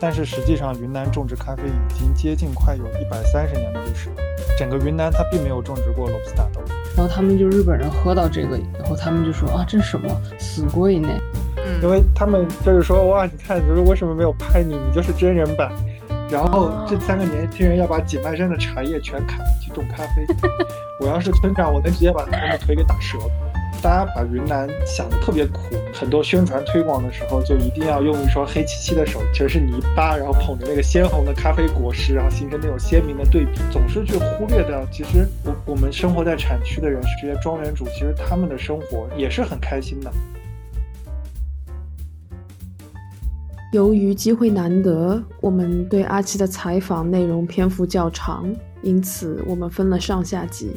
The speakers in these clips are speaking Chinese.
但是实际上，云南种植咖啡已经接近快有一百三十年的历史了。整个云南它并没有种植过罗布斯塔豆。然后他们就日本人喝到这个以后，他们就说啊，这是什么死贵呢？因为他们就是说哇，你看，就是为什么没有拍你？你就是真人版。然后这三个年轻人要把井迈山的茶叶全砍了去种咖啡。我要是村长，我能直接把他们的腿给打折。大家把云南想的特别苦，很多宣传推广的时候就一定要用一双黑漆漆的手，全是泥巴，然后捧着那个鲜红的咖啡果实，然后形成那种鲜明的对比，总是去忽略掉，其实我我们生活在产区的人，这些庄园主，其实他们的生活也是很开心的。由于机会难得，我们对阿奇的采访内容篇幅较长，因此我们分了上下集。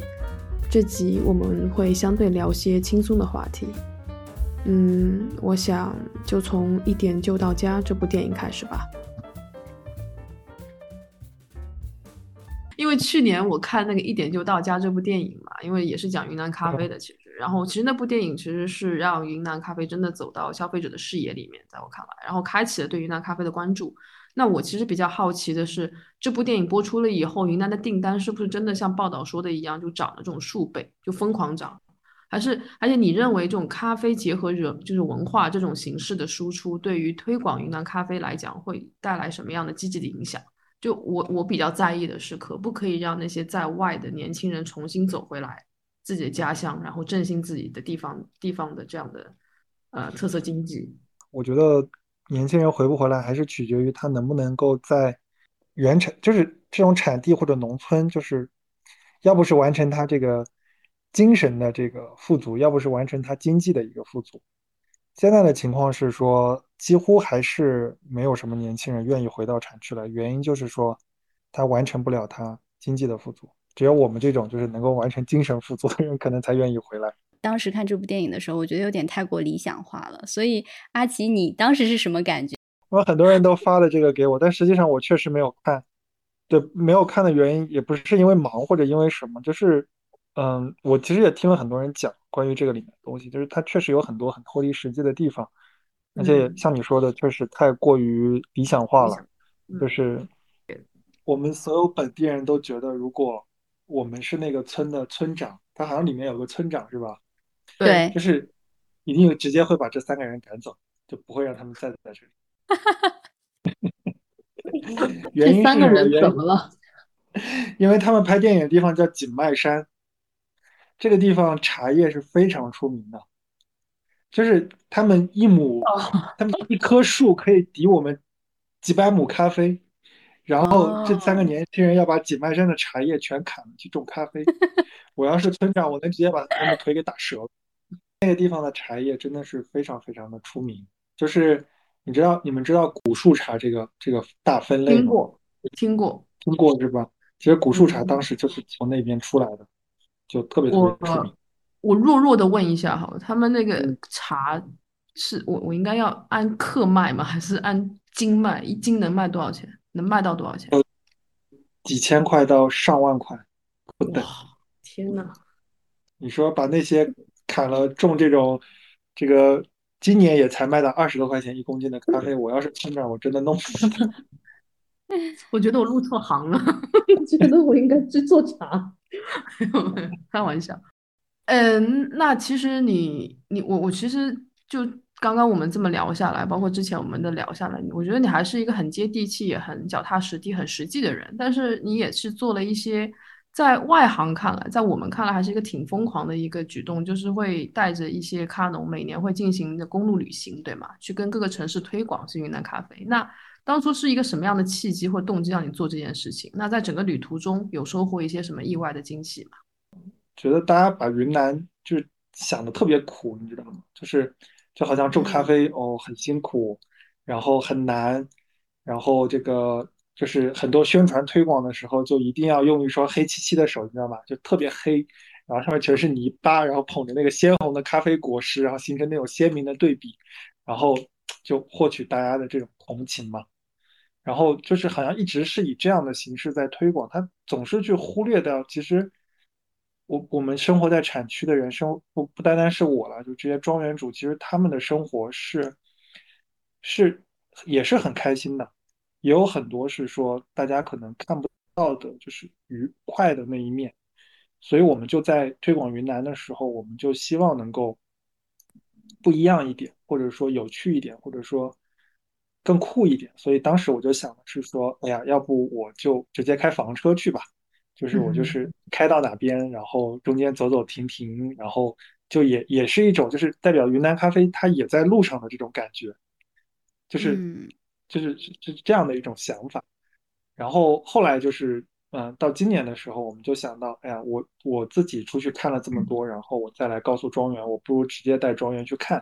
这集我们会相对聊些轻松的话题，嗯，我想就从《一点就到家》这部电影开始吧。因为去年我看那个《一点就到家》这部电影嘛，因为也是讲云南咖啡的，其实，然后其实那部电影其实是让云南咖啡真的走到消费者的视野里面，在我看来，然后开启了对云南咖啡的关注。那我其实比较好奇的是，这部电影播出了以后，云南的订单是不是真的像报道说的一样，就涨了这种数倍，就疯狂涨？还是而且你认为这种咖啡结合人就是文化这种形式的输出，对于推广云南咖啡来讲，会带来什么样的积极的影响？就我我比较在意的是，可不可以让那些在外的年轻人重新走回来自己的家乡，然后振兴自己的地方地方的这样的呃特色经济？我觉得。年轻人回不回来，还是取决于他能不能够在原产，就是这种产地或者农村，就是要不是完成他这个精神的这个富足，要不是完成他经济的一个富足。现在的情况是说，几乎还是没有什么年轻人愿意回到产区来，原因就是说他完成不了他经济的富足。只有我们这种就是能够完成精神富足的人，可能才愿意回来。当时看这部电影的时候，我觉得有点太过理想化了。所以阿奇，你当时是什么感觉？我很多人都发了这个给我，但实际上我确实没有看。对，没有看的原因也不是因为忙或者因为什么，就是，嗯，我其实也听了很多人讲关于这个里面的东西，就是它确实有很多很脱离实际的地方，而且像你说的，确实太过于理想化了。就是我们所有本地人都觉得，如果我们是那个村的村长，他好像里面有个村长是吧？对，就是一定直接会把这三个人赶走，就不会让他们再在这里。这三个人怎么了？因为他们拍电影的地方叫景迈山，这个地方茶叶是非常出名的，就是他们一亩，他们一棵树可以抵我们几百亩咖啡。然后这三个年轻人要把景迈山的茶叶全砍了去种咖啡。我要是村长，我能直接把他们的腿给打折了。那个地方的茶叶真的是非常非常的出名，就是你知道你们知道古树茶这个这个大分类吗？听过，听过，听过是吧？其实古树茶当时就是从那边出来的，就特别特别出名。我弱弱的问一下哈，他们那个茶是我我应该要按克卖吗？还是按斤卖？一斤能卖多少钱？能卖到多少钱？几千块到上万块不等。天呐，你说把那些砍了种这种，这个今年也才卖到二十多块钱一公斤的咖啡，我要是村长，我真的弄死他。我觉得我入错行了，我觉得我应该去做茶。开玩笑。嗯，那其实你你我我其实就刚刚我们这么聊下来，包括之前我们的聊下来，我觉得你还是一个很接地气、也很脚踏实地、很实际的人。但是你也是做了一些。在外行看来，在我们看来还是一个挺疯狂的一个举动，就是会带着一些咖农每年会进行的公路旅行，对吗？去跟各个城市推广是云南咖啡。那当初是一个什么样的契机或动机让你做这件事情？那在整个旅途中有收获一些什么意外的惊喜吗？觉得大家把云南就是想的特别苦，你知道吗？就是就好像种咖啡哦很辛苦，然后很难，然后这个。就是很多宣传推广的时候，就一定要用一双黑漆漆的手，你知道吗？就特别黑，然后上面全是泥巴，然后捧着那个鲜红的咖啡果实，然后形成那种鲜明的对比，然后就获取大家的这种同情嘛。然后就是好像一直是以这样的形式在推广，他总是去忽略掉，其实我我们生活在产区的人生不不单单是我了，就这些庄园主，其实他们的生活是是也是很开心的。也有很多是说大家可能看不到的，就是愉快的那一面。所以我们就在推广云南的时候，我们就希望能够不一样一点，或者说有趣一点，或者说更酷一点。所以当时我就想的是说，哎呀，要不我就直接开房车去吧，就是我就是开到哪边，然后中间走走停停，然后就也也是一种就是代表云南咖啡它也在路上的这种感觉，就是就是就是这样的一种想法。然后后来就是。嗯，到今年的时候，我们就想到，哎呀，我我自己出去看了这么多，然后我再来告诉庄园，我不如直接带庄园去看，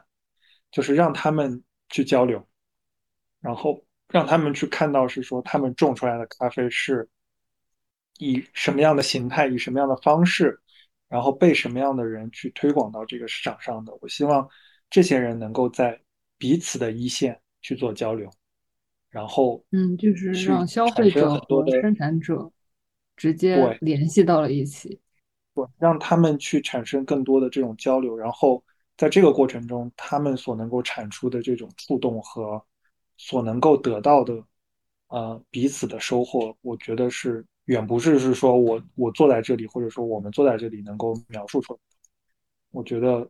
就是让他们去交流，然后让他们去看到是说他们种出来的咖啡是以什么样的形态，以什么样的方式，然后被什么样的人去推广到这个市场上的。我希望这些人能够在彼此的一线去做交流，然后嗯，就是让消费者和生产者。直接联系到了一起，对，让他们去产生更多的这种交流，然后在这个过程中，他们所能够产出的这种触动和所能够得到的，呃，彼此的收获，我觉得是远不是是说我我坐在这里，或者说我们坐在这里能够描述出来。我觉得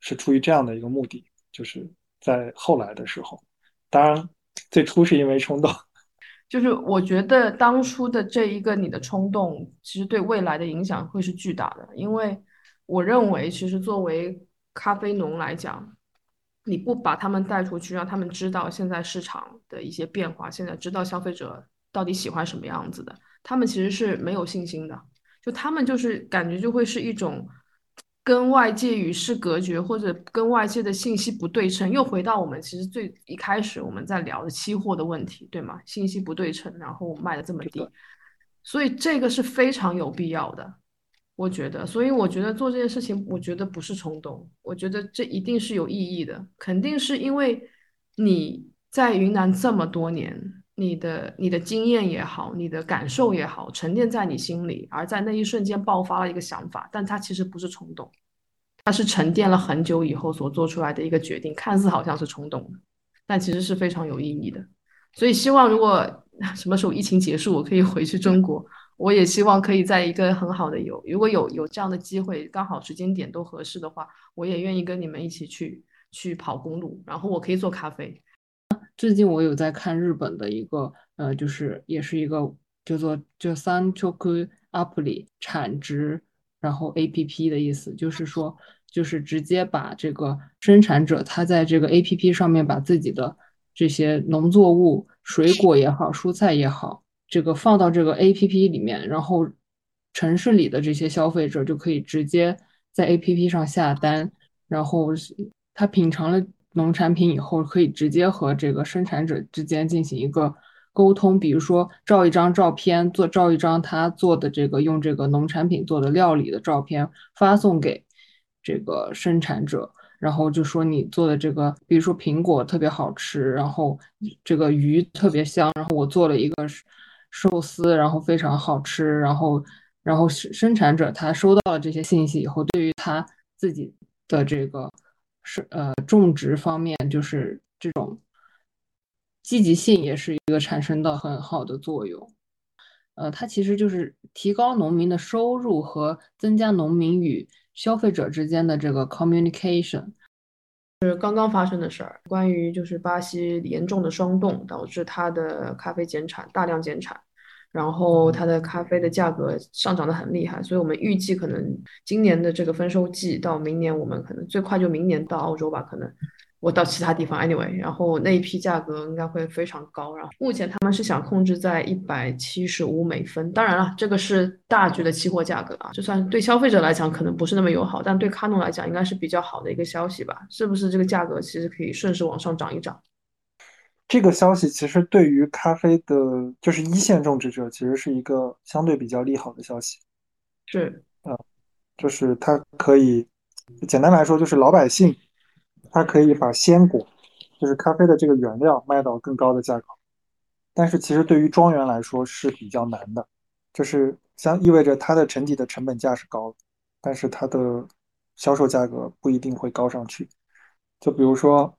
是出于这样的一个目的，就是在后来的时候，当然最初是因为冲动。就是我觉得当初的这一个你的冲动，其实对未来的影响会是巨大的。因为我认为，其实作为咖啡农来讲，你不把他们带出去，让他们知道现在市场的一些变化，现在知道消费者到底喜欢什么样子的，他们其实是没有信心的。就他们就是感觉就会是一种。跟外界与世隔绝，或者跟外界的信息不对称，又回到我们其实最一开始我们在聊的期货的问题，对吗？信息不对称，然后卖的这么低，所以这个是非常有必要的，我觉得。所以我觉得做这件事情，我觉得不是冲动，我觉得这一定是有意义的，肯定是因为你在云南这么多年，你的你的经验也好，你的感受也好，沉淀在你心里，而在那一瞬间爆发了一个想法，但它其实不是冲动。它是沉淀了很久以后所做出来的一个决定，看似好像是冲动，但其实是非常有意义的。所以希望如果 什么时候疫情结束，我可以回去中国，我也希望可以在一个很好的有，如果有有这样的机会，刚好时间点都合适的话，我也愿意跟你们一起去去跑公路，然后我可以做咖啡。最近我有在看日本的一个，呃，就是也是一个叫做叫三 choku apply 产值，然后 A P P 的意思，就是说。就是直接把这个生产者他在这个 A P P 上面把自己的这些农作物、水果也好、蔬菜也好，这个放到这个 A P P 里面，然后城市里的这些消费者就可以直接在 A P P 上下单，然后他品尝了农产品以后，可以直接和这个生产者之间进行一个沟通，比如说照一张照片，做照一张他做的这个用这个农产品做的料理的照片，发送给。这个生产者，然后就说你做的这个，比如说苹果特别好吃，然后这个鱼特别香，然后我做了一个寿司，然后非常好吃，然后然后生产者他收到了这些信息以后，对于他自己的这个是呃种植方面，就是这种积极性也是一个产生的很好的作用。呃，它其实就是提高农民的收入和增加农民与消费者之间的这个 communication，是刚刚发生的事儿。关于就是巴西严重的霜冻导致它的咖啡减产，大量减产，然后它的咖啡的价格上涨的很厉害。所以我们预计可能今年的这个丰收季到明年，我们可能最快就明年到澳洲吧，可能。我到其他地方，anyway，然后那一批价格应该会非常高。然后目前他们是想控制在一百七十五美分。当然了，这个是大局的期货价格啊，就算对消费者来讲可能不是那么友好，但对卡农来讲应该是比较好的一个消息吧？是不是这个价格其实可以顺势往上涨一涨？这个消息其实对于咖啡的，就是一线种植者，其实是一个相对比较利好的消息。是，嗯，就是它可以，简单来说就是老百姓。他可以把鲜果，就是咖啡的这个原料卖到更高的价格，但是其实对于庄园来说是比较难的，就是相意味着它的整体的成本价是高，但是它的销售价格不一定会高上去。就比如说，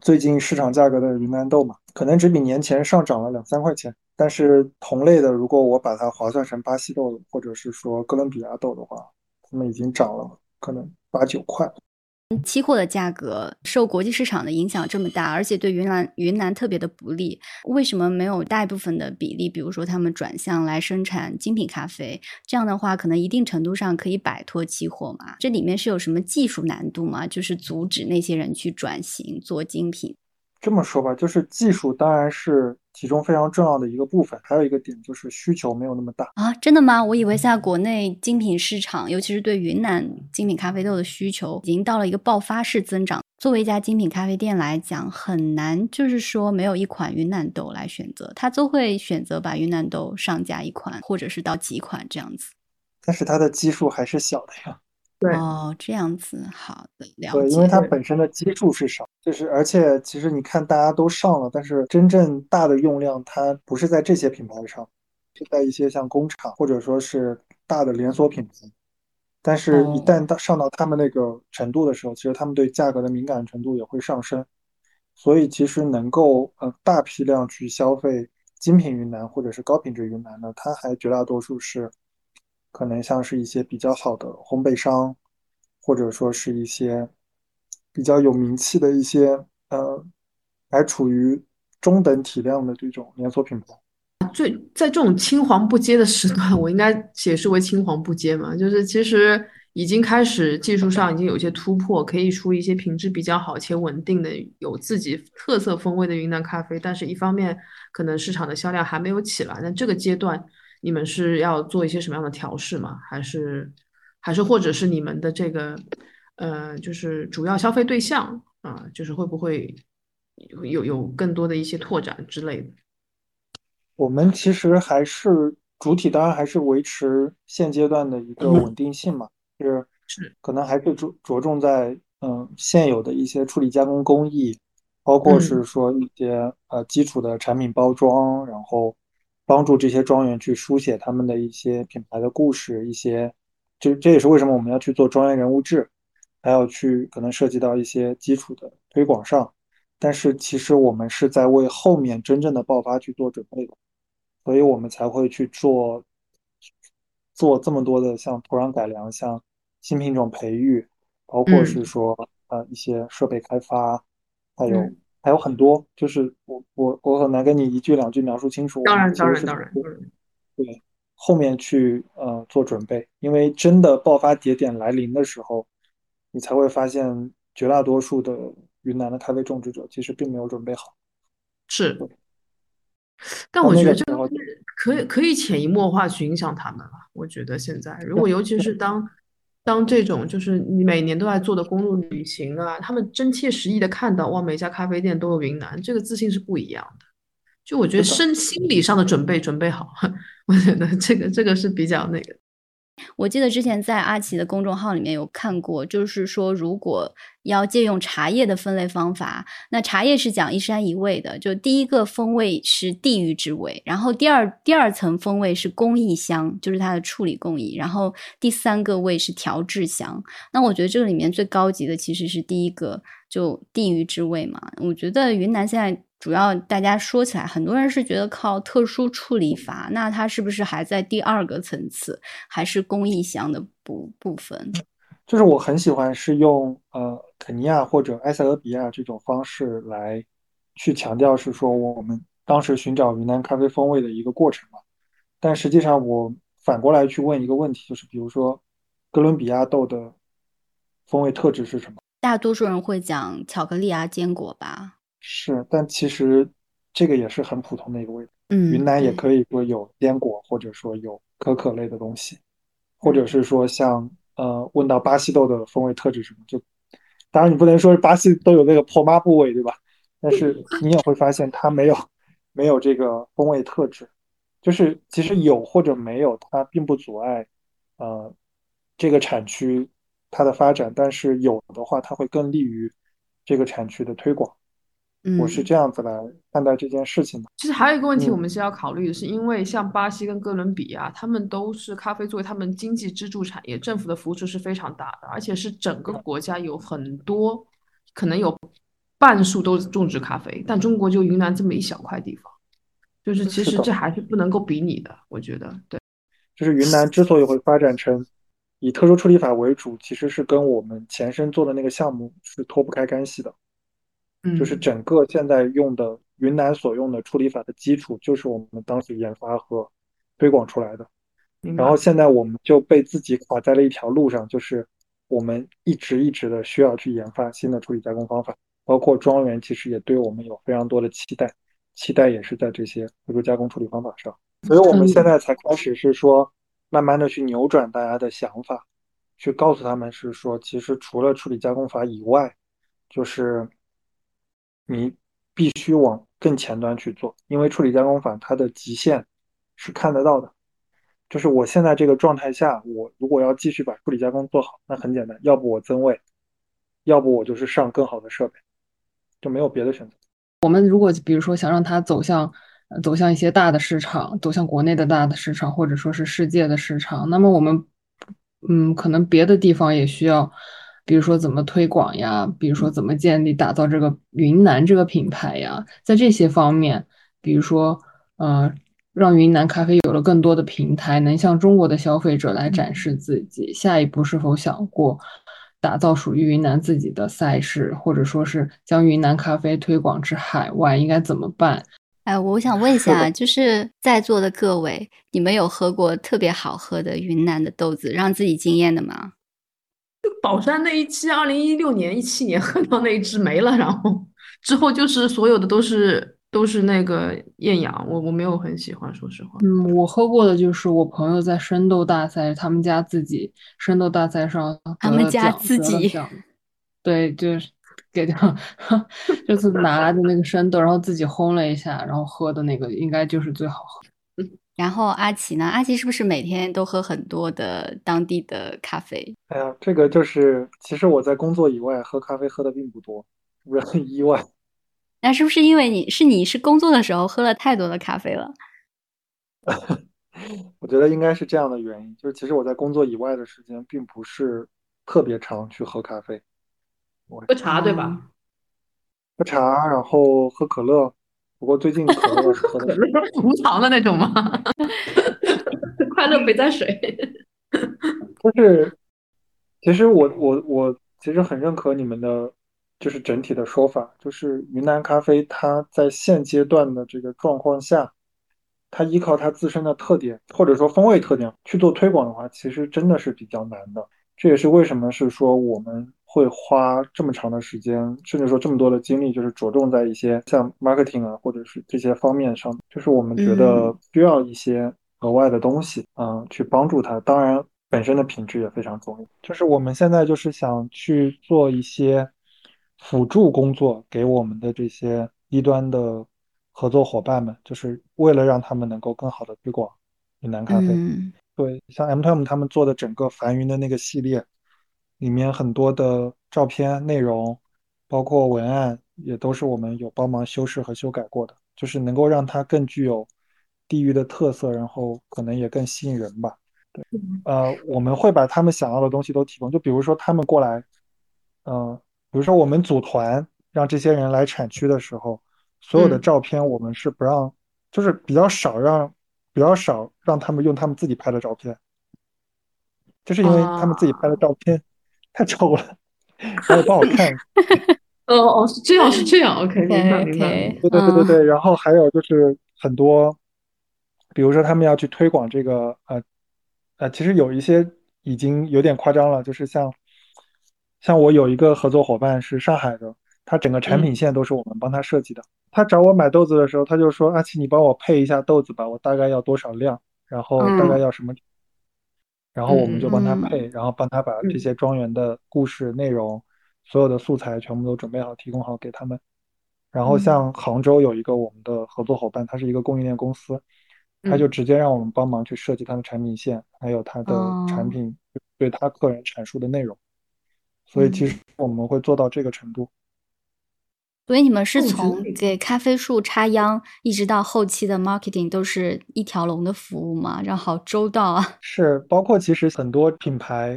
最近市场价格的云南豆嘛，可能只比年前上涨了两三块钱，但是同类的，如果我把它划算成巴西豆或者是说哥伦比亚豆的话，它们已经涨了可能八九块。期货的价格受国际市场的影响这么大，而且对云南云南特别的不利，为什么没有大部分的比例，比如说他们转向来生产精品咖啡？这样的话，可能一定程度上可以摆脱期货嘛？这里面是有什么技术难度吗？就是阻止那些人去转型做精品？这么说吧，就是技术当然是其中非常重要的一个部分，还有一个点就是需求没有那么大啊！真的吗？我以为现在国内精品市场，尤其是对云南精品咖啡豆的需求，已经到了一个爆发式增长。作为一家精品咖啡店来讲，很难就是说没有一款云南豆来选择，他都会选择把云南豆上架一款，或者是到几款这样子。但是它的基数还是小的呀。对哦，这样子，好的，了解。对，因为它本身的基数是少，就是而且其实你看大家都上了，但是真正大的用量它不是在这些品牌上，是在一些像工厂或者说是大的连锁品牌。但是，一旦到上到他们那个程度的时候，其实他们对价格的敏感程度也会上升。所以，其实能够呃大批量去消费精品云南或者是高品质云南的，它还绝大多数是。可能像是一些比较好的烘焙商，或者说是一些比较有名气的一些呃，还处于中等体量的这种连锁品牌。最在这种青黄不接的时段，我应该解释为青黄不接嘛？就是其实已经开始技术上已经有些突破，可以出一些品质比较好且稳定的、有自己特色风味的云南咖啡。但是，一方面可能市场的销量还没有起来，那这个阶段。你们是要做一些什么样的调试吗？还是，还是或者是你们的这个，呃，就是主要消费对象啊，就是会不会有有更多的一些拓展之类的？我们其实还是主体，当然还是维持现阶段的一个稳定性嘛，就是是，可能还是着着重在嗯现有的一些处理加工工艺，包括是说一些呃基础的产品包装，然后。帮助这些庄园去书写他们的一些品牌的故事，一些，就这也是为什么我们要去做庄园人物志，还要去可能涉及到一些基础的推广上。但是其实我们是在为后面真正的爆发去做准备的，所以我们才会去做做这么多的像土壤改良、像新品种培育，包括是说呃一些设备开发，还有。还有很多，就是我我我很难跟你一句两句描述清楚。当然当然当然，对，后面去呃做准备，因为真的爆发节点来临的时候，你才会发现绝大多数的云南的咖啡种植者其实并没有准备好。是，但我觉得这个可以可以潜移默化去影响他们了。我觉得现在，如果尤其是当。当这种就是你每年都在做的公路旅行啊，他们真切实意的看到哇，每家咖啡店都有云南，这个自信是不一样的。就我觉得身心理上的准备准备好，我觉得这个这个是比较那个。我记得之前在阿奇的公众号里面有看过，就是说如果要借用茶叶的分类方法，那茶叶是讲一山一味的，就第一个风味是地域之味，然后第二第二层风味是工艺香，就是它的处理工艺，然后第三个味是调制香。那我觉得这个里面最高级的其实是第一个，就地域之味嘛。我觉得云南现在。主要大家说起来，很多人是觉得靠特殊处理法，那它是不是还在第二个层次，还是工艺香的部部分？就是我很喜欢是用呃肯尼亚或者埃塞俄比亚这种方式来去强调，是说我们当时寻找云南咖啡风味的一个过程嘛。但实际上我反过来去问一个问题，就是比如说哥伦比亚豆的风味特质是什么？大多数人会讲巧克力啊、坚果吧。是，但其实这个也是很普通的一个味道。嗯，云南也可以说有坚果，或者说有可可类的东西，或者是说像呃，问到巴西豆的风味特质什么，就当然你不能说是巴西都有那个破抹布味，对吧？但是你也会发现它没有没有这个风味特质，就是其实有或者没有，它并不阻碍呃这个产区它的发展，但是有的话，它会更利于这个产区的推广。我是这样子来看待这件事情的。其实还有一个问题，我们是要考虑的，是因为像巴西跟哥伦比亚，他们都是咖啡作为他们经济支柱产业，政府的扶持是非常大的，而且是整个国家有很多可能有半数都种植咖啡，但中国就云南这么一小块地方，就是其实这还是不能够比拟的，我觉得对。就是云南之所以会发展成以特殊处理法为主，其实是跟我们前身做的那个项目是脱不开干系的。嗯，就是整个现在用的云南所用的处理法的基础，就是我们当时研发和推广出来的。然后现在我们就被自己卡在了一条路上，就是我们一直一直的需要去研发新的处理加工方法，包括庄园其实也对我们有非常多的期待，期待也是在这些特殊加工处理方法上。所以我们现在才开始是说，慢慢的去扭转大家的想法，去告诉他们是说，其实除了处理加工法以外，就是你必须往更前端去做，因为处理加工法它的极限是看得到的。就是我现在这个状态下，我如果要继续把处理加工做好，那很简单，要不我增位，要不我就是上更好的设备，就没有别的选择。我们如果比如说想让它走向走向一些大的市场，走向国内的大的市场，或者说是世界的市场，那么我们嗯，可能别的地方也需要，比如说怎么推广呀，比如说怎么建立打造这个云南这个品牌呀，在这些方面，比如说呃。让云南咖啡有了更多的平台，能向中国的消费者来展示自己。下一步是否想过打造属于云南自己的赛事，或者说是将云南咖啡推广至海外，应该怎么办？哎，我想问一下，就是在座的各位，你们有喝过特别好喝的云南的豆子，让自己惊艳的吗？就宝山那一期，二零一六年、一七年 喝到那一支没了，然后之后就是所有的都是。都是那个艳阳，我我没有很喜欢，说实话。嗯，我喝过的就是我朋友在生豆大赛，他们家自己生豆大赛上他们家自己对，就是给他 就是拿的那个生豆，然后自己烘了一下，然后喝的那个应该就是最好喝。然后阿奇呢？阿奇是不是每天都喝很多的当地的咖啡？哎呀，这个就是其实我在工作以外喝咖啡喝的并不多，不是很意外。那是不是因为你是你是工作的时候喝了太多的咖啡了？我觉得应该是这样的原因，就是其实我在工作以外的时间并不是特别常去喝咖啡，喝茶对吧？喝茶，然后喝可乐，不过最近可乐是喝的无糖的那种吗？快乐肥仔水。就是，其实我我我其实很认可你们的。就是整体的说法，就是云南咖啡它在现阶段的这个状况下，它依靠它自身的特点或者说风味特点去做推广的话，其实真的是比较难的。这也是为什么是说我们会花这么长的时间，甚至说这么多的精力，就是着重在一些像 marketing 啊，或者是这些方面上，就是我们觉得需要一些额外的东西，嗯，去帮助他。当然，本身的品质也非常重要。就是我们现在就是想去做一些。辅助工作给我们的这些低端的合作伙伴们，就是为了让他们能够更好的推广云南咖啡。对，像 M to M 他们做的整个繁云的那个系列，里面很多的照片内容，包括文案，也都是我们有帮忙修饰和修改过的，就是能够让它更具有地域的特色，然后可能也更吸引人吧。对，呃，我们会把他们想要的东西都提供，就比如说他们过来，嗯。比如说，我们组团让这些人来产区的时候，所有的照片我们是不让，就是比较少让，比较少让他们用他们自己拍的照片，就是因为他们自己拍的照片太丑了，还有不好看。哦哦，是这样，是这样。OK，明白明白。对对对对对。然后还有就是很多，比如说他们要去推广这个，呃呃，其实有一些已经有点夸张了，就是像。像我有一个合作伙伴是上海的，他整个产品线都是我们帮他设计的。他找我买豆子的时候，他就说：“阿奇，你帮我配一下豆子吧，我大概要多少量，然后大概要什么。”然后我们就帮他配，然后帮他把这些庄园的故事内容、所有的素材全部都准备好，提供好给他们。然后像杭州有一个我们的合作伙伴，他是一个供应链公司，他就直接让我们帮忙去设计他的产品线，还有他的产品对他客人阐述的内容。所以其实我们会做到这个程度。所以你们是从给咖啡树插秧，一直到后期的 marketing 都是一条龙的服务吗？然后好周到啊！是，包括其实很多品牌，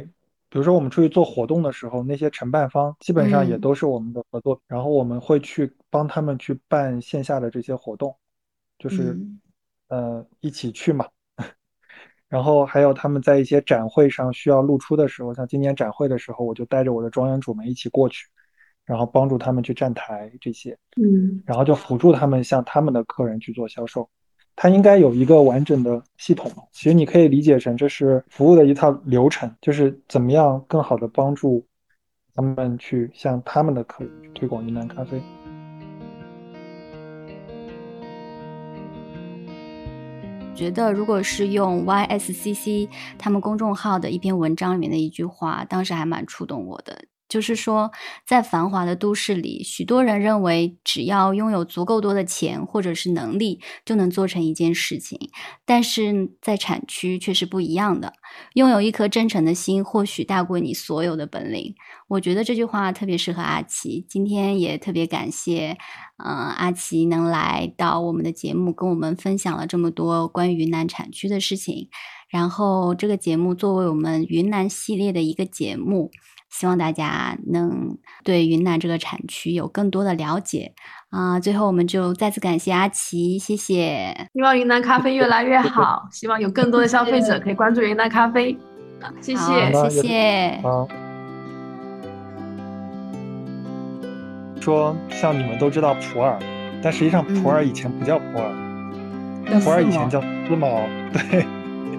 比如说我们出去做活动的时候，那些承办方基本上也都是我们的合作，然后我们会去帮他们去办线下的这些活动，就是呃一起去嘛。然后还有他们在一些展会上需要露出的时候，像今年展会的时候，我就带着我的庄园主们一起过去，然后帮助他们去站台这些，嗯，然后就辅助他们向他们的客人去做销售。它应该有一个完整的系统，其实你可以理解成这是服务的一套流程，就是怎么样更好的帮助他们去向他们的客人去推广云南咖啡。觉得如果是用 YSCC 他们公众号的一篇文章里面的一句话，当时还蛮触动我的。就是说，在繁华的都市里，许多人认为只要拥有足够多的钱或者是能力，就能做成一件事情。但是在产区却是不一样的。拥有一颗真诚的心，或许大过你所有的本领。我觉得这句话特别适合阿奇。今天也特别感谢，嗯，阿奇能来到我们的节目，跟我们分享了这么多关于云南产区的事情。然后，这个节目作为我们云南系列的一个节目。希望大家能对云南这个产区有更多的了解啊！最后，我们就再次感谢阿奇，谢谢。希望云南咖啡越来越好，希望有更多的消费者可以关注云南咖啡。谢谢，谢谢。好。说像你们都知道普洱，但实际上普洱以前不叫普洱，普洱以前叫思茅，对。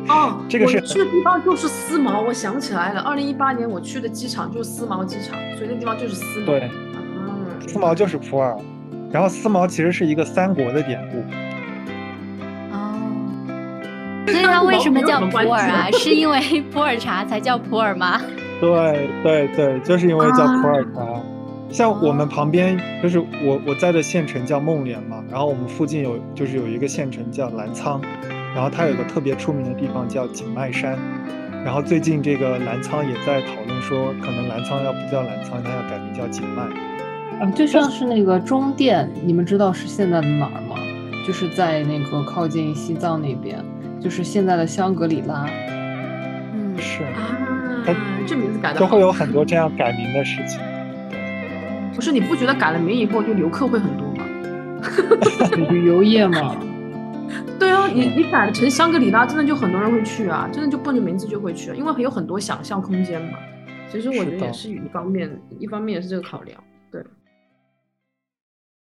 哦，这个是去的地方就是思茅，我想起来了，二零一八年我去的机场就是思茅机场，所以那地方就是思茅。对，思茅就是普洱，然后思茅其实是一个三国的典故。哦，所以它为什么叫普洱啊？是因为 普洱茶才叫普洱吗？对对对，就是因为叫普洱茶。像我们旁边就是我我在的县城叫孟连嘛，然后我们附近有就是有一个县城叫澜沧。然后它有个特别出名的地方叫景迈山，然后最近这个澜沧也在讨论说，可能澜沧要不叫澜沧，它要改名叫景迈。嗯，就像是那个中甸，你们知道是现在的哪儿吗？就是在那个靠近西藏那边，就是现在的香格里拉。嗯，是啊，这名字改的都会有很多这样改名的事情。不是，你不觉得改了名以后就游客会很多吗？旅游业嘛。你你改成香格里拉，真的就很多人会去啊，真的就奔着名字就会去，因为有很多想象空间嘛。其实我觉得也是一方面，一方面也是这个考量。